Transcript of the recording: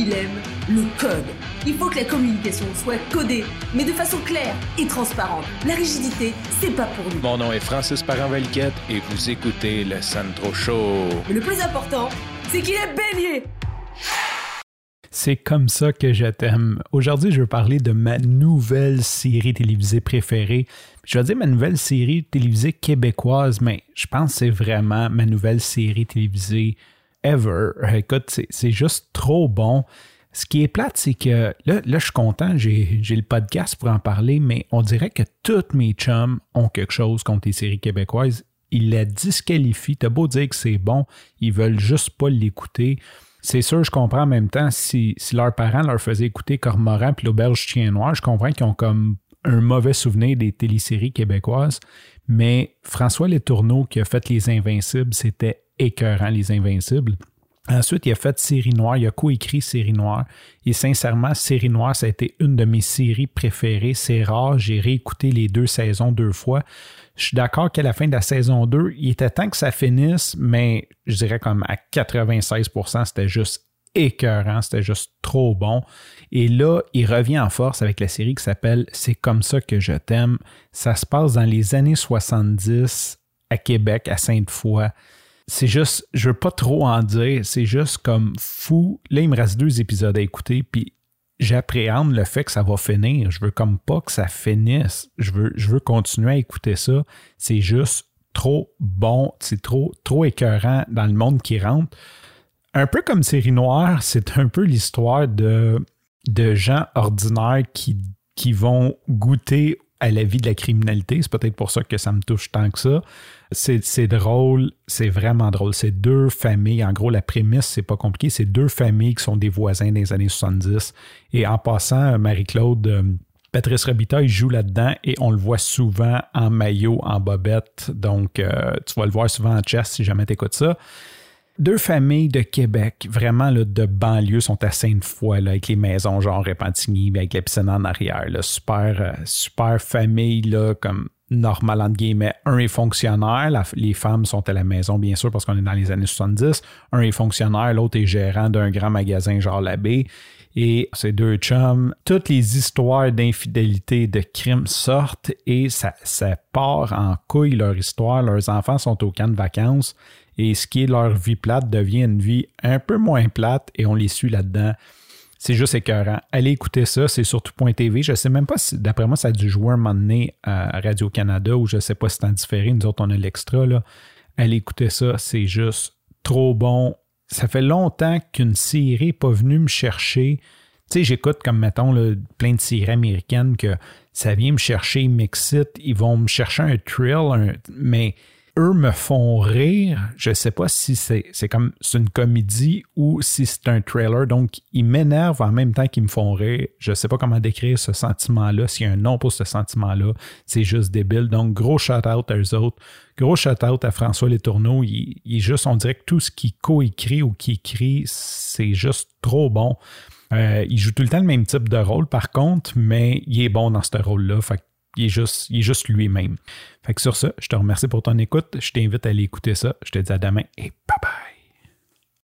il aime le code. Il faut que la communication soit codée, mais de façon claire et transparente. La rigidité, c'est pas pour nous. Mon nom est Francis Parent-Valquette et vous écoutez le Sandro Show. Mais le plus important, c'est qu'il est bélier. C'est comme ça que je t'aime. Aujourd'hui, je veux parler de ma nouvelle série télévisée préférée. Je vais dire ma nouvelle série télévisée québécoise, mais je pense que c'est vraiment ma nouvelle série télévisée ever. Écoute, c'est juste trop bon. Ce qui est plate, c'est que là, là, je suis content, j'ai le podcast pour en parler, mais on dirait que toutes mes chums ont quelque chose contre les séries québécoises. Ils la disqualifient. T'as beau dire que c'est bon, ils veulent juste pas l'écouter. C'est sûr, je comprends en même temps, si, si leurs parents leur faisaient écouter Cormoran puis l'auberge chien noir, je comprends qu'ils ont comme un mauvais souvenir des téléséries québécoises. Mais François Letourneau qui a fait Les Invincibles, c'était écœurant, Les Invincibles. Ensuite, il a fait Série Noire, il a coécrit Série Noire. Et sincèrement, Série Noire, ça a été une de mes séries préférées. C'est rare, j'ai réécouté les deux saisons deux fois. Je suis d'accord qu'à la fin de la saison 2, il était temps que ça finisse, mais je dirais comme à 96%, c'était juste écœurant, c'était juste trop bon. Et là, il revient en force avec la série qui s'appelle C'est comme ça que je t'aime. Ça se passe dans les années 70 à Québec, à Sainte-Foy c'est juste, je veux pas trop en dire, c'est juste comme fou. Là, il me reste deux épisodes à écouter, puis j'appréhende le fait que ça va finir. Je veux comme pas que ça finisse. Je veux, je veux continuer à écouter ça. C'est juste trop bon, c'est trop, trop écœurant dans le monde qui rentre. Un peu comme Série Noire, c'est un peu l'histoire de, gens ordinaires qui, qui vont goûter à la vie de la criminalité. C'est peut-être pour ça que ça me touche tant que ça. C'est drôle, c'est vraiment drôle. C'est deux familles. En gros, la prémisse, c'est pas compliqué. C'est deux familles qui sont des voisins des années 70. Et en passant, Marie-Claude. Euh, Patrice Robitaille joue là-dedans et on le voit souvent en maillot, en bobette. Donc, euh, tu vas le voir souvent en chess si jamais tu écoutes ça deux familles de Québec, vraiment là, de banlieue, sont à Sainte-Foy, avec les maisons genre Repentigny, avec la piscine en arrière. Là, super, euh, super famille, là, comme normal, entre guillemets. Un est fonctionnaire, les femmes sont à la maison, bien sûr, parce qu'on est dans les années 70. Un est fonctionnaire, l'autre est gérant d'un grand magasin genre l'abbé. Et ces deux chums, toutes les histoires d'infidélité, de crimes sortent et ça, ça part en couille leur histoire. Leurs enfants sont au camp de vacances et ce qui est leur vie plate devient une vie un peu moins plate et on les suit là-dedans. C'est juste écœurant. Allez écouter ça, c'est sur tout.tv. Je ne sais même pas si, d'après moi, ça a dû jouer un moment à Radio-Canada ou je ne sais pas si c'est en différé. Nous autres, on a l'extra. Là. Allez écouter ça, c'est juste trop bon. Ça fait longtemps qu'une série n'est pas venue me chercher. Tu sais, j'écoute comme, mettons, plein de séries américaines que ça vient me chercher, ils ils vont me chercher un thrill, mais eux me font rire. Je sais pas si c'est comme c'est une comédie ou si c'est un trailer. Donc, ils m'énervent en même temps qu'ils me font rire. Je sais pas comment décrire ce sentiment-là. S'il y a un nom pour ce sentiment-là, c'est juste débile. Donc, gros shout-out à eux autres. Gros shout-out à François Letourneau. Il, il juste, on dirait que tout ce qu'il co-écrit ou qu'il écrit, c'est juste trop bon. Euh, il joue tout le temps le même type de rôle, par contre, mais il est bon dans ce rôle-là. Il est juste, juste lui-même. Fait que sur ça, je te remercie pour ton écoute. Je t'invite à aller écouter ça. Je te dis à demain et bye bye.